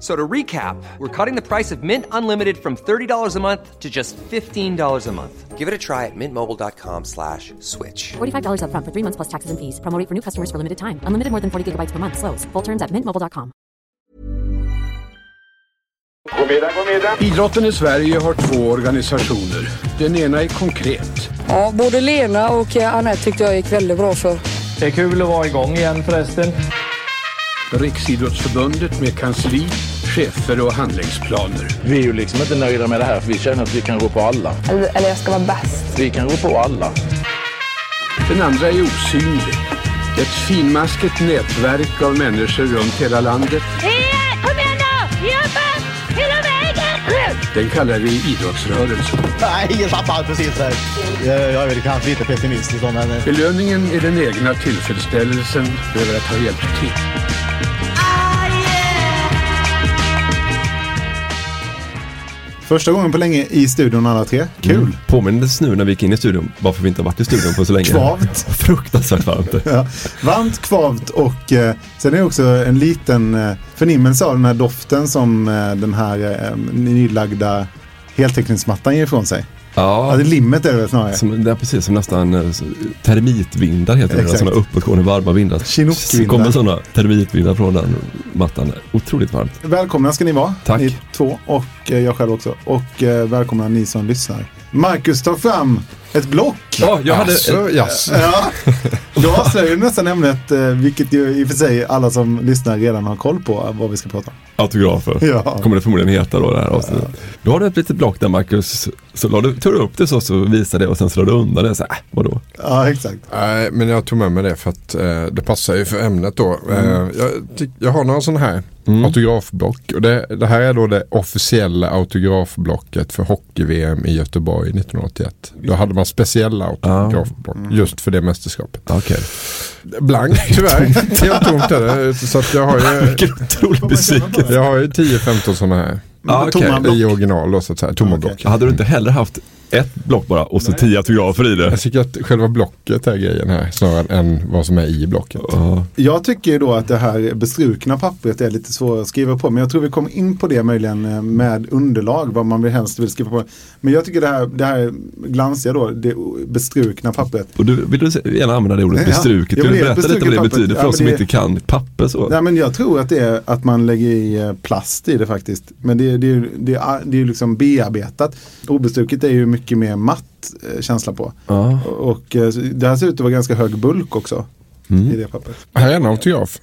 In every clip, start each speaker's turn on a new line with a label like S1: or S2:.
S1: So to recap, we're cutting the price of Mint Unlimited from $30 a month to just $15 a month. Give it a try at mintmobile.com slash switch.
S2: $45 upfront for three months plus taxes and fees. Promo rate for new customers for limited time. Unlimited more than 40 gigabytes per month. Slows. Full terms at mintmobile.com.
S3: God middag, god middag.
S4: Idrotten i Sverige har två organisationer. Den ena är konkret.
S5: Ja, både Lena och Anette tyckte jag gick väldigt bra för.
S6: Det är kul att vara igång igen förresten.
S4: Riksidrottsförbundet med kansli, chefer och handlingsplaner.
S7: Vi är ju liksom inte nöjda med det här för vi känner att vi kan gå på alla.
S8: Eller, eller jag ska vara bäst.
S7: Vi kan gå på alla.
S4: Den andra är osynlig. Ett finmaskigt nätverk av människor runt hela landet.
S9: Kom igen nu! Jobba! Hela vägen!
S4: Den kallar vi idrottsrörelsen.
S10: Nej, jag tappade precis här. Jag, jag är väl kanske lite pessimistisk då, men...
S4: Belöningen är den egna tillfredsställelsen över att ha hjälpt till.
S11: Första gången på länge i studion alla tre. Kul!
S12: Mm. Påminnes nu när vi gick in i studion varför vi inte har varit i studion på så länge.
S11: Kvavt.
S12: Fruktansvärt varmt.
S11: Ja, varmt, kvavt och eh, sen är det också en liten eh, förnimmelse av den här doften som eh, den här eh, nylagda heltäckningsmattan ger ifrån sig.
S12: Ja,
S11: det limmet är det väl snarare.
S12: som, det är precis som nästan eh, termitvindar heter det.
S11: Exakt.
S12: Sådana uppåtgående varma vindar.
S11: Chinookvindar.
S12: Så kommer sådana termitvindar från den mattan. Otroligt varmt.
S11: Välkomna ska ni vara,
S12: Tack.
S11: ni två och eh, jag själv också. Och eh, välkomna ni som lyssnar. Marcus tar fram ett block.
S12: Ja, jag hade...
S13: Jaså, jaså.
S11: Ja, då avslöjar du nästan ämnet, eh, vilket ju i och för sig alla som lyssnar redan har koll på vad vi ska prata om.
S12: autografer.
S11: Ja.
S12: Kommer det förmodligen heta då det här avsnittet. Då har du ett litet block där Marcus. Så la du, tog du upp det så, så visade det och sen så la du undan det. Så, äh, vadå?
S11: Ja, exakt.
S13: Nej, men jag tog med mig det för att eh, det passar ju för ämnet då. Eh, jag, jag har några sådana här autografblock. Och det, det här är då det officiella autografblocket för hockey-VM i Göteborg 1981. Då hade man speciella autografblock just för det mästerskapet.
S12: Okej.
S13: Blankt tyvärr. Helt tomt är det. Så att jag har ju,
S12: Vilken otrolig besvikelse.
S13: jag har ju 10-15 sådana här.
S11: Tomma block.
S13: I original då så att säga. Tomma
S11: Okej.
S13: block.
S12: Hade du inte heller haft ett block bara och så tio autografer i det?
S13: Jag tycker att själva blocket är grejen här snarare än vad som är i blocket.
S12: Ja.
S11: Jag tycker ju då att det här bestrukna pappret är lite svårt att skriva på. Men jag tror vi kommer in på det möjligen eh, med underlag, vad man vill helst vill skriva på. Men jag tycker det här, det här glansiga då, det bestrukna pappret.
S12: Och du, vill du gärna använda det ordet
S11: Ja.
S12: bestruket?
S11: Ja,
S12: Vill du
S11: det
S12: berätta lite vad det betyder för
S11: Ja,
S12: oss som
S11: det-
S12: inte kan papper så?
S11: Nej men jag tror att det är att man lägger i eh, plast i det faktiskt. Men det, det, det, är- det är ju liksom bearbetat. Obestruket är ju mycket mer matt eh, känsla på.
S12: Ja.
S11: Och eh, det här ser ut att vara ganska hög bulk också.
S12: Mm.
S11: I det pappret.
S13: Här är en autograf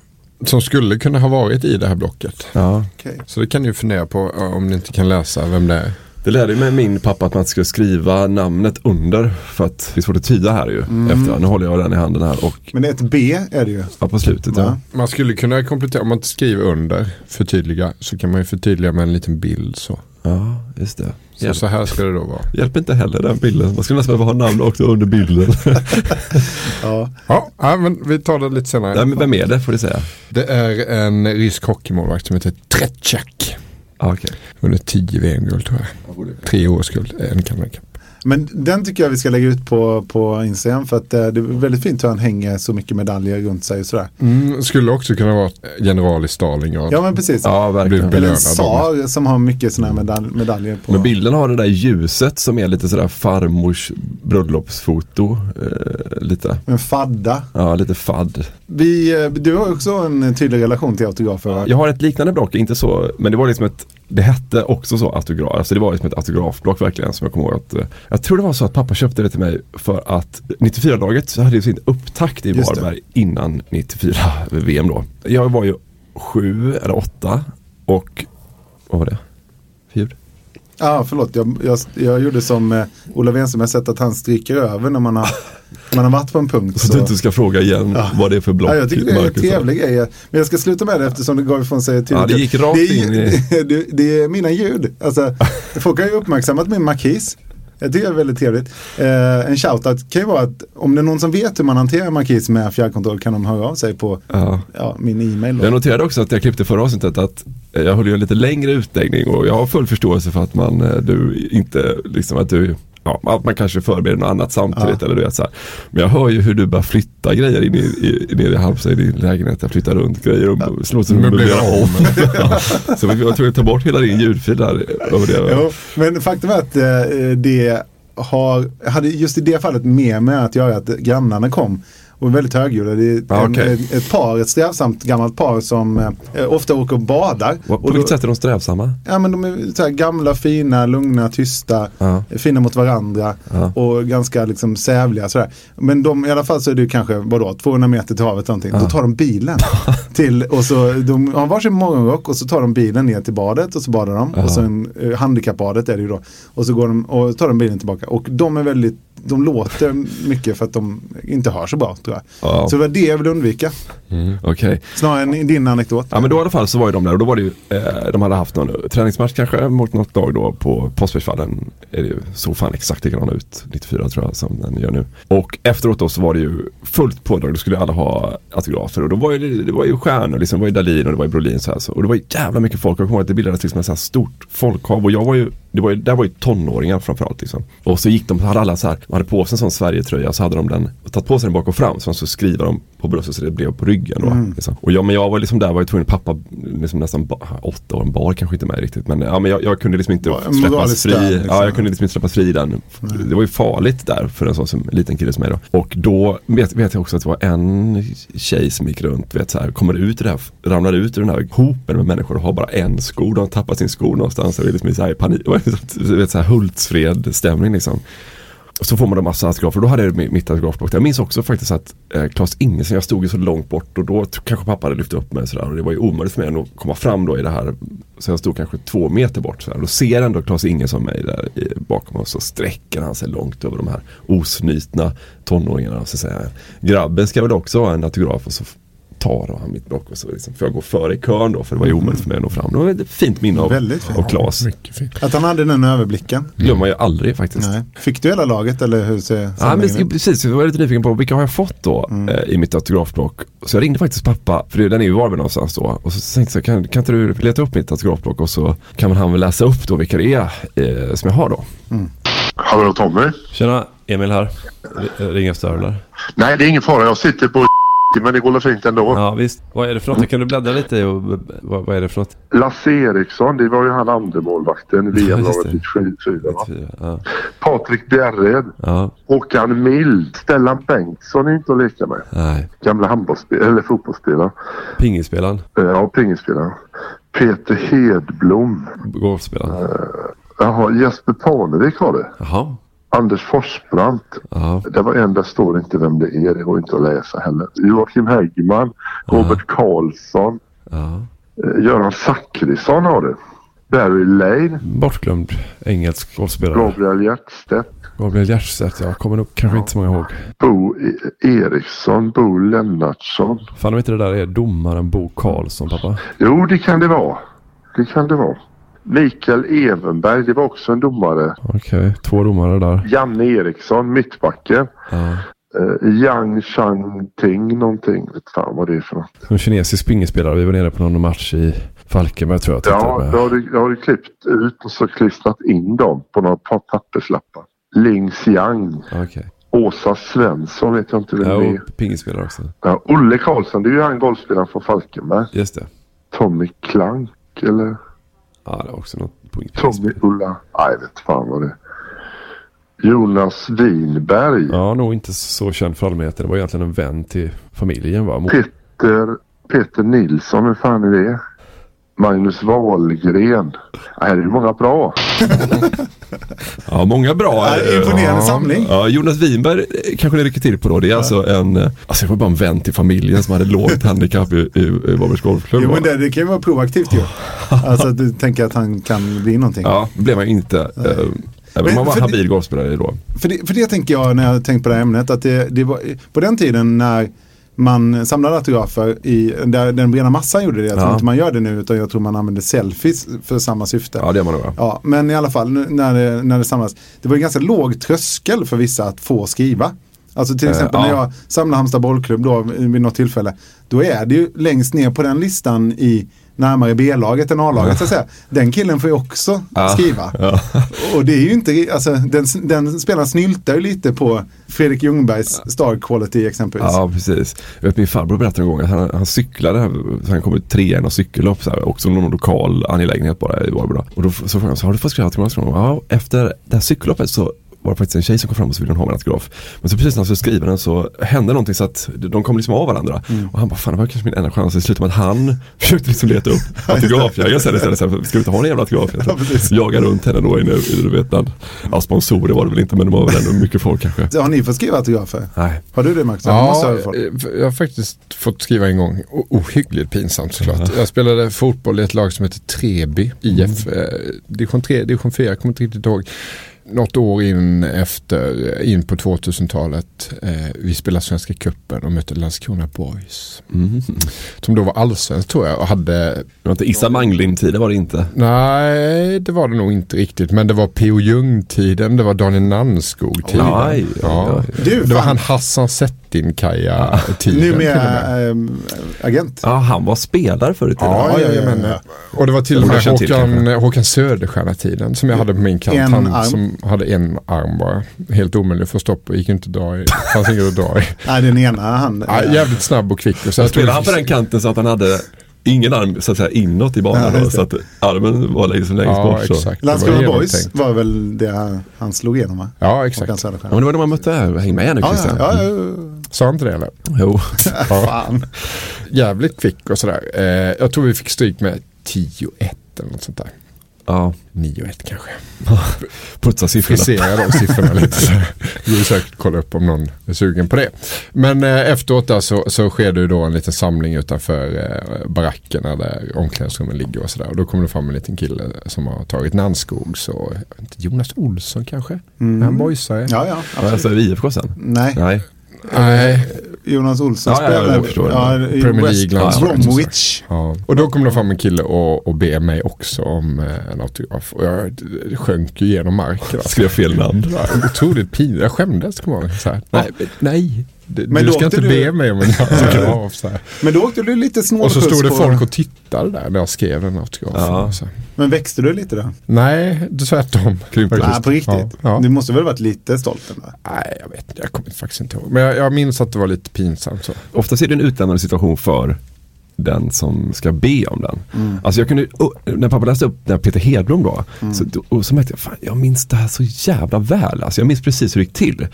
S13: som skulle kunna ha varit i det här blocket.
S12: Ja.
S11: Okej.
S13: Så det kan ni ju fundera på ja, om ni inte kan läsa vem det är.
S12: Det lärde ju mig min pappa att man skulle skriva namnet under för att det är svårt att tyda här ju. Efter, nu håller jag den i handen här och
S11: Men ett B är det ju.
S12: ja, på slutet ja.
S13: Man skulle kunna komplettera, om man inte skriver under, förtydliga, så kan man ju förtydliga med en liten bild så.
S12: Ja, just det.
S13: Så, så här ska det då vara.
S12: Hjälper inte heller den bilden. Man skulle nästan behöva ha namn också under bilden.
S11: Ja.
S13: Ja, ja, men vi tar det lite senare.
S12: Nej, men vem är det får du säga?
S13: Det är en rysk hockeymålvakt som heter Tretjak.
S12: Ah, okej.
S13: Vunnit 10 VM-guld tror jag. Tre årsguld, en Canada Cup.
S11: Men den tycker jag vi ska lägga ut på, på Instagram för att eh, det är väldigt fint hur han hänger så mycket medaljer runt sig och sådär.
S13: Mm, skulle också kunna vara general i Stalingrad.
S11: Ja men precis.
S12: Ja, verkligen.
S11: Eller en tsar som har mycket sådana här medalj, medaljer på.
S12: Men bilden har det där ljuset som är lite sådär farmors bröllopsfoto. Eh, lite.
S11: En fadda.
S12: Ja, lite fadd.
S11: Vi, eh, du har också en tydlig relation till autografer.
S12: Jag har ett liknande block, inte så, men det var liksom ett det hette också så autograf, alltså det var liksom ett autografblock verkligen som jag kommer ihåg att eh, Jag tror det var så att pappa köpte det till mig för att 94-laget så hade ju sin upptakt i Varberg innan 94 VM då. Jag var ju sju eller åtta och vad var det? Fjord?
S11: Ja, ah, förlåt. Jag, jag, jag gjorde som eh, Ola Wenström, jag sett att han stryker över när man har, man har varit på en punkt.
S12: Så, så du inte ska fråga igen ja. vad det är för block.
S11: Ja, jag tycker det är en trevlig grej. Men jag ska sluta med det eftersom det gav ifrån sig tydligt.
S12: Ja, det gick rakt
S11: det är,
S12: in i...
S11: Det, det är mina ljud. Alltså, folk har ju uppmärksammat min markis. Jag tycker det är väldigt trevligt. Eh, en shoutout kan ju vara att om det är någon som vet hur man hanterar markis med fjärrkontroll kan de höra av sig på
S12: ja.
S11: Ja, min e-mail. Då.
S12: Jag noterade också att jag klippte förra avsnittet att jag höll ju en lite längre utläggning och jag har full förståelse för att man, eh, du inte, liksom att du ja, att man kanske förbereder något annat samtidigt. Ja. Eller du vet, så här. Men jag hör ju hur du börjar flytta grejer in i, i, ner i Halmstad i din lägenhet. Jag flyttar runt grejer och ja. slår sig möblera om. ja. Så vi var tvungna att ta bort hela din ljudfil där. Över det.
S11: Jo, men faktum är att eh, det har, hade just i det fallet mer med att göra att grannarna kom och väldigt högljudda. Det är
S12: ah, okay.
S11: ett, ett par, ett strävsamt gammalt par som eh, ofta åker och badar.
S12: På och vilket sätt är de strävsamma?
S11: Ja men de är gamla, fina, lugna, tysta,
S12: ah.
S11: fina mot varandra
S12: ah.
S11: och ganska liksom sävliga sådär. Men de, i alla fall så är det kanske, vadå, 200 meter till havet någonting. Då tar de bilen till, och så, de har varsin morgonrock och så tar de bilen ner till badet och så badar de. Och så en, eh, handikappbadet är det ju då. Och så går de och tar de bilen tillbaka. Och de är väldigt de låter mycket för att de inte hör så bra tror jag.
S12: Ja.
S11: Så det var det jag ville undvika.
S12: Mm, okay.
S11: Snarare än din anekdot.
S12: Ja men då i alla fall så var ju de där och då var det ju, eh, de hade haft någon träningsmatch kanske mot något lag då på ju, såg fan exakt likadan ut 94 tror jag som den gör nu. Och efteråt då så var det ju fullt pådrag, då skulle alla ha autografer och då var ju, det var ju stjärnor, liksom, det var ju Dalin och det var ju Brolin så här, så. Och det var ju jävla mycket folk, jag kommer ihåg att det bildades liksom ett så här stort folkhav och jag var ju det var ju, där var ju tonåringar framförallt. Liksom. Och så gick de, hade alla så här, de hade på sig en sån Sverigetröja så hade de den, tagit på sig den bak och fram så de så skriva dem på bröstet så det blev på ryggen då.
S11: Mm.
S12: Liksom. Och jag, men jag var liksom där var ju tvungen, pappa liksom nästan åtta år, bar kanske inte med riktigt men, ja, men jag, jag kunde liksom inte släppas fri. Där, liksom. Ja, jag kunde liksom inte släppas fri den. Mm. Det var ju farligt där för en sån som liten kille som mig då. Och då vet, vet jag också att det var en tjej som gick runt, vet så här, kommer ut i det här, ramlar ut ur den här hopen med människor och har bara en sko. De har tappat sin sko någonstans och är liksom i så här panik vet, så här Hultsfred stämning liksom. Och så får man en massa autografer. Då hade jag mitt autografblock. Jag minns också faktiskt att eh, Claes Ingesen, jag stod ju så långt bort och då kanske pappa hade lyft upp mig sådär. Och det var ju omöjligt för mig att komma fram då i det här. Så jag stod kanske två meter bort. Sådär. Då ser ändå Claes Ingesson mig där i, bakom och så sträcker han sig långt över de här osnytna tonåringarna. Och så säger han, grabben ska väl också ha en autograf. Och så tar han mitt block och så liksom, får jag gå före i kön då för det var ju omöjligt för mig att nå fram. Det var ett fint minne av,
S11: Väldigt
S12: av Claes.
S11: Att han hade den överblicken.
S12: glömmer man ju aldrig faktiskt.
S11: Nej. Fick du hela laget eller hur ser
S12: Ja men precis, jag var lite nyfiken på vilka har jag fått då mm. eh, i mitt autografblock. Så jag ringde faktiskt pappa, för den är ju Varberg någonstans då. Och så tänkte jag, kan, kan inte du leta upp mitt autografblock och så kan han väl läsa upp då vilka det är eh, som jag har då.
S11: Mm.
S3: Hallå Tommy?
S12: Tjena, Emil här. Ring efter eller?
S3: Nej, det är ingen fara. Jag sitter på men det går fint ändå.
S12: Ja visst. Vad är det för något? Kan du bläddra lite i och vad, vad, är det för något?
S3: Lasse Eriksson, det var ju han andra målvakten i VM-laget 94.
S12: Ja.
S3: Patrik Bjärred.
S12: Ja.
S3: Håkan Mild. Stellan Bengtsson är inte att leka med.
S12: Nej.
S3: Gamla handbollsspelare, eller fotbollsspelare.
S12: Pingisspelaren?
S3: Ja, pingisspelaren. Peter Hedblom.
S12: Golfspelaren? Uh,
S3: jaha, Jesper Parnevik har det.
S12: Jaha.
S3: Anders Forsbrandt.
S12: Aha.
S3: Det var en, där står inte vem det är. Det går inte att läsa heller. Joakim Häggman. Robert Karlsson.
S12: Aha.
S3: Eh, Göran Zachrisson har det. Barry Lane.
S12: Bortglömd engelsk golfspelare.
S3: Gabriel Hjertstedt.
S12: Gabriel Hjertstedt, jag kommer nog kanske ja. inte så många ihåg.
S3: Bo e- Eriksson, Bo Lennartsson.
S12: Fan om inte det där är domaren Bo Karlsson pappa?
S3: Jo det kan det vara. Det kan det vara. Mikael Evenberg, det var också en domare.
S12: Okej, okay, två domare där.
S3: Janne Eriksson, mittbacke.
S12: Ja.
S3: Uh, Yang Chang Ting någonting. Vet fan vad det är för något.
S12: En kinesisk pingisspelare. Vi var nere på någon match i Falkenberg tror jag.
S3: Ja, då har, du, då har du klippt ut och så klistrat in dem på några papperslappar. Ling Xiang.
S12: Okay.
S3: Åsa Svensson vet jag inte vem
S12: ja,
S3: det är.
S12: Pingisspelare också.
S3: Ja, Olle Karlsson, det är ju han golfspelaren från Falkenberg.
S12: Just det.
S3: Tommy Klank eller?
S12: Ja, det är också något
S3: Tommy Ulla. Nej, jag vet fan vad det är. Jonas Winberg.
S12: Ja, nog inte så känd för allmänheten. Det var egentligen en vän till familjen va?
S3: Peter, Peter Nilsson, hur fan är det? Magnus Wahlgren. Nej, det är många bra.
S12: ja, många bra.
S11: Ja, imponerande
S12: ja.
S11: samling.
S12: Ja, Jonas Winberg kanske ni rycker till på då. Det är ja. alltså en, alltså det var bara en vän till familjen som hade lågt handikapp i, i, i Varbergs Golfklubb.
S11: Jo, men det, det kan ju vara proaktivt ju. alltså att du tänker att han kan bli någonting.
S12: Ja, det blev han inte. Uh, Även om man var habil golfspelare då.
S11: För det, för det tänker jag när jag tänker på det här ämnet. Att det, det var, på den tiden när man samlade autografer i, där den breda massan gjorde det. Jag tror ja. inte man gör det nu utan jag tror man använder selfies för samma syfte.
S12: Ja det gör man nog.
S11: Ja, men i alla fall när det, när det samlas. Det var en ganska låg tröskel för vissa att få skriva. Alltså till exempel äh, ja. när jag samlar Halmstad bollklubb då vid något tillfälle. Då är det ju längst ner på den listan i närmare B-laget än A-laget så att säga. Den killen får ju också skriva. Och det är ju inte, alltså den, den spelaren snyltar ju lite på Fredrik Ljungbergs star quality exempelvis.
S12: Ja, precis. Jag vet min farbror berättade en gång att han, han cyklade, han kom trea i något cykellopp, så här, också någon lokal angelägenhet bara i Varberg. Och då så frågade han, har du fått skriva autograf? Ja, efter det här cykelloppet så var det faktiskt en tjej som kom fram och så ville hon ha min autograf. Men så precis när han skulle skriva den så hände någonting så att de kom liksom av varandra. Mm. Och han bara, fan det var kanske min enda chans. Det slutade med att han försökte liksom leta upp autografjägaren sen istället. Ska vi inte ha en jävla autograf? Ja, Jaga runt henne då inne i du vet, bland, ja, sponsorer var det väl inte men det var väl ändå mycket folk kanske.
S11: Har ni fått skriva autografer?
S12: Nej.
S11: Har du det Max?
S13: Ja, jag har faktiskt fått skriva en gång. Ohyggligt pinsamt såklart. Ja. Jag spelade fotboll i ett lag som heter Treby IF. Mm. Eh, division 3, division 4, jag kommer inte riktigt ihåg något år in efter, in på 2000-talet. Eh, vi spelade Svenska Cupen och mötte Landskrona Boys. Mm. Som då var allsvensk tror jag och hade... Det
S12: var inte Issa Manglin-tiden var det inte?
S13: Nej, det var det nog inte riktigt. Men det var P.O. Ljung-tiden, det var Daniel Nannskog-tiden.
S12: Ja.
S13: Du, det var han Hassan Settin-Kaja-tiden.
S11: Numera ähm, agent.
S12: Ja, han var spelare förr i tiden.
S13: Ja, ja, ja, men, och det var till och med Håkan, Håkan Söderstjärna-tiden som jag hade på min kant. En han arm. som hade en arm bara. Helt omöjlig att få stopp och gick inte att dra i. fanns inget att dra i.
S11: Nej, den ena handen.
S13: Ja, jävligt snabb och kvick. Och
S12: så spelade han på den kanten så att han hade ingen arm så att säga inåt i banan ja, då, så att armen var liksom längst ja, bort.
S11: Exakt. Landskrona Boys var väl det han slog igenom va?
S13: Ja exakt.
S12: Ja, men det var när man mötte, häng med nu Christian.
S11: Ja, ja, ja,
S13: Sa inte det eller?
S12: Jo.
S11: Fan.
S13: Jävligt kvick och sådär. Eh, jag tror vi fick stryk med 10-1 eller något sånt där.
S12: Ja.
S13: 9-1 kanske.
S12: Putsa siffrorna.
S13: Frisera de siffrorna lite. Det går säkert kolla upp om någon är sugen på det. Men eh, efteråt där så, så sker det då en liten samling utanför eh, barackerna där omklädningsrummen ligger och sådär. Och då kommer det fram en liten kille som har tagit Nannskogs och Jonas Olsson kanske. Mm. Han boysare.
S11: Ja, ja.
S12: Alltså IFK sen?
S11: Nej.
S12: Nej.
S13: Nej.
S11: Jonas Olsson
S12: ja,
S11: spelar
S12: ja,
S11: ja, i Premier League West Bromwich.
S13: Ja. Och då kom det fram en kille och, och be mig också om eh, en autograf. Och jag sjönk ju genom marken.
S12: Skrev fel namn.
S13: Otroligt pinsamt. Jag skämdes kommer jag ihåg. Nej, nej. Men du ska inte du... be mig om en autograf. Så här.
S11: Men då åkte du lite snålskjuts
S13: Och så stod det folk och tittade där när jag skrev den autografen. Ja.
S11: Men växte du lite då?
S13: Nej, tvärtom.
S11: Nej, på riktigt? Ja. Ja. Du måste väl varit lite stolt? Eller?
S13: Nej, jag vet Jag kommer faktiskt inte ihåg. Men jag, jag minns att det var lite pinsamt. Så.
S12: Oftast är det en utlämnande situation för den som ska be om den. Mm. Alltså jag kunde, när pappa läste upp när Peter Hedblom då, mm. så, och så märkte jag, fan jag minns det här så jävla väl. Alltså jag minns precis hur det gick till.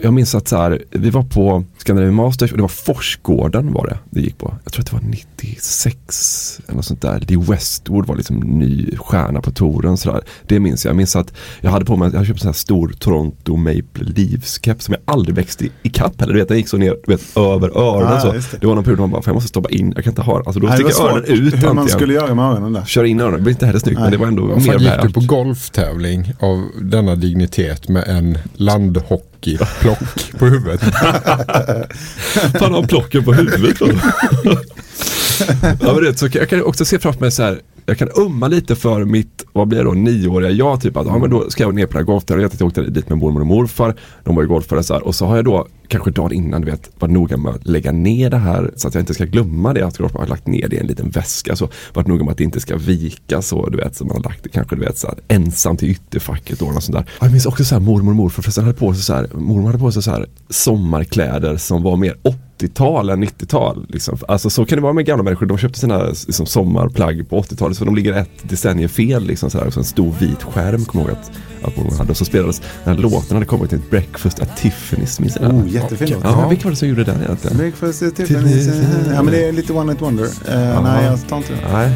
S12: Jag minns att så här, vi var på Scandinavian Masters och det var Forsgården var det det gick på. Jag tror att det var 96 eller något sånt där. Lee Westwood var liksom ny stjärna på touren. Så Det minns jag. Jag minns att jag hade på mig, jag hade köpt en sån här stor Toronto Maple Leafs keps som jag aldrig växte i kapp heller. Du vet, den gick så ner du vet, över öronen. Ah, så. Det. det. var någon period man bara, jag måste stoppa in, jag kan inte ha Alltså då sticker öronen ut.
S11: Hur man skulle göra med öronen där.
S12: Kör in öronen, det blir inte heller snyggt Nej. men det var ändå
S13: och mer gick du på golftävling av denna dignitet med en landhockeyplock på huvudet?
S12: Fan har plocken på huvudet ja, men det, så jag kan också se framför mig så här, jag kan umma lite för mitt, vad blir det då, nioåriga jag. Typ att ja, men då ska jag ner på det här golftävlingen. Jag åkte dit med mormor och morfar. De var ju golfare så här. Och så har jag då kanske dagen innan, du vet, varit noga med att lägga ner det här så att jag inte ska glömma det. Att jag har lagt ner det i en liten väska. Så varit noga med att det inte ska vika så, du vet, så man har lagt det kanske, du vet, så här, ensam till ytterfacket och sånt där. Jag minns också så här, mormor och morfar förresten hade på sig så här, mormor hade på sig så här sommarkläder som var mer 80-tal än 90-tal. Liksom. Alltså så kan det vara med gamla människor. De köpte sina liksom, sommarplagg på 80-talet så de ligger ett decennium fel. Liksom, så här. Och så en stor vit skärm kommer jag ihåg att, att mormor hade. Och så spelades den här låten hade kommit till Breakfast at Tiffany's. Minns
S11: oh, jättefin låt.
S12: Ja, vilka var det som gjorde den egentligen?
S11: Breakfast at Tiffany's. Ja men det är lite One Night Wonder. Uh, nej jag tar inte det.
S12: Nej.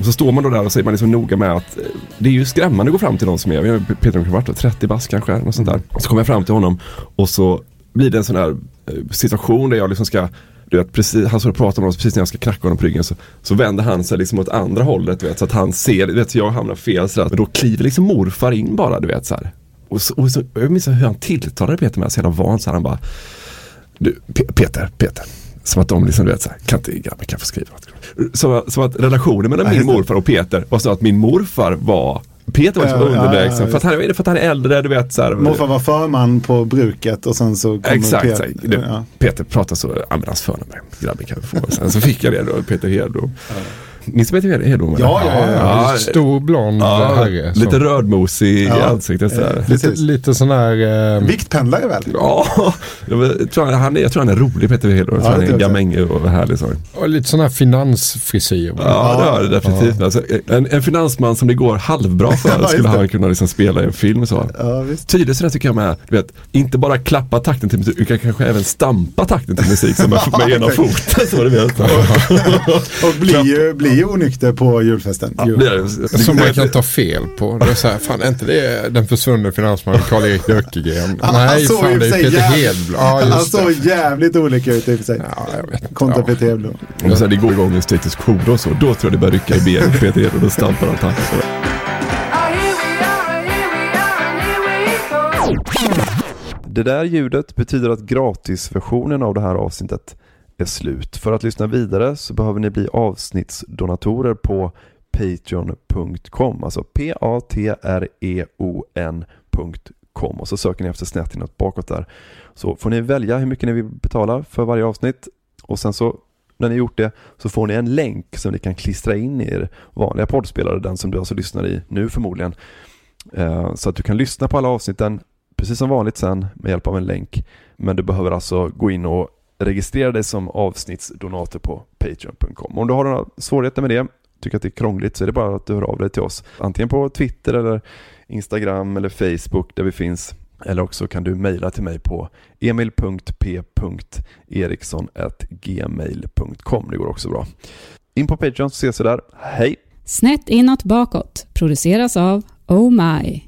S12: Så står man då där och är man liksom noga med att eh, det är ju skrämmande att gå fram till någon som är, Peter har varit 30 bast kanske, något sånt där. Så kommer jag fram till honom och så blir det en sån här eh, situation där jag liksom ska du vet, precis, han står och pratar med oss precis när jag ska knacka honom på ryggen så, så vänder han sig liksom åt andra hållet vet, så att han ser, du vet, så jag hamnar fel sådär. Men då kliver liksom morfar in bara du vet så här. Och, så, och så, jag minns hur han tilltalade Peter med, så jävla van så här, han bara du, Peter, Peter. Som att de liksom, du vet, så här, kan inte grabben kan få skriva Som, som att relationen mellan min morfar och Peter var så att min morfar var Peter var så uh, underlägsen. Ja, ja, för, att han, för att han är äldre, du vet. Så här,
S11: Morfar var förman på bruket och sen så kommer
S12: Exakt,
S11: Peter.
S12: Ja. Peter pratar så, använder hans förnamn. Grabben kan få. Sen så fick jag det då, Peter Hedlund. Minns du Peter Hedblom?
S11: Ja, ja, ja,
S13: ja. Stor blond ja, herre.
S12: Lite så. rödmosig i ansiktet. Så här.
S13: Lite, lite sån här...
S11: Eh... Viktpendlare väl?
S12: Ja, jag tror, han, är, jag tror han är rolig Peter Hedblom. Ja, han är gamäng och härlig. Så.
S13: Och lite sån här finansfrisyr.
S12: Ja, det har det definitivt. Ja. Alltså, en, en, finansman som det går halvbra för skulle han kunna liksom spela i en film. Så.
S11: Ja,
S12: Tydligt sådär tycker jag med, du vet, inte bara klappa takten till musik utan kanske även stampa takten till musik som med, med ena foten. Så det vet.
S11: och blir ju, blir ju onykter på julfesten. Ja,
S13: det som man kan ta fel på. Det är så här, fan är inte det den försvunne finansmannen Karl-Erik Lökegren?
S11: Nej, fan det är Peter Hedblom. Ja, han såg jävligt olika ut i och för sig. Ja, jag vet Kontra ja. Peter Hedblom.
S12: Sen det går igång en status quo och så. Då tror jag det börjar rycka i benen på Peter Hedblom och stampar han takt.
S14: Det där ljudet betyder att gratisversionen av det här avsnittet är slut. För att lyssna vidare så behöver ni bli avsnittsdonatorer på patreon.com, alltså p-a-t-r-e-o-n.com och så söker ni efter snett inåt bakåt där. Så får ni välja hur mycket ni vill betala för varje avsnitt och sen så när ni gjort det så får ni en länk som ni kan klistra in i er vanliga poddspelare, den som du alltså lyssnar i nu förmodligen. Eh, så att du kan lyssna på alla avsnitten precis som vanligt sen med hjälp av en länk. Men du behöver alltså gå in och registrera dig som avsnittsdonator på Patreon.com. Om du har några svårigheter med det, tycker att det är krångligt, så är det bara att du hör av dig till oss. Antingen på Twitter eller Instagram eller Facebook där vi finns. Eller också kan du mejla till mig på emil.p.eriksson.gmail.com. Det går också bra. In på Patreon så ses vi där. Hej!
S15: Snett inåt bakåt produceras av Oh My.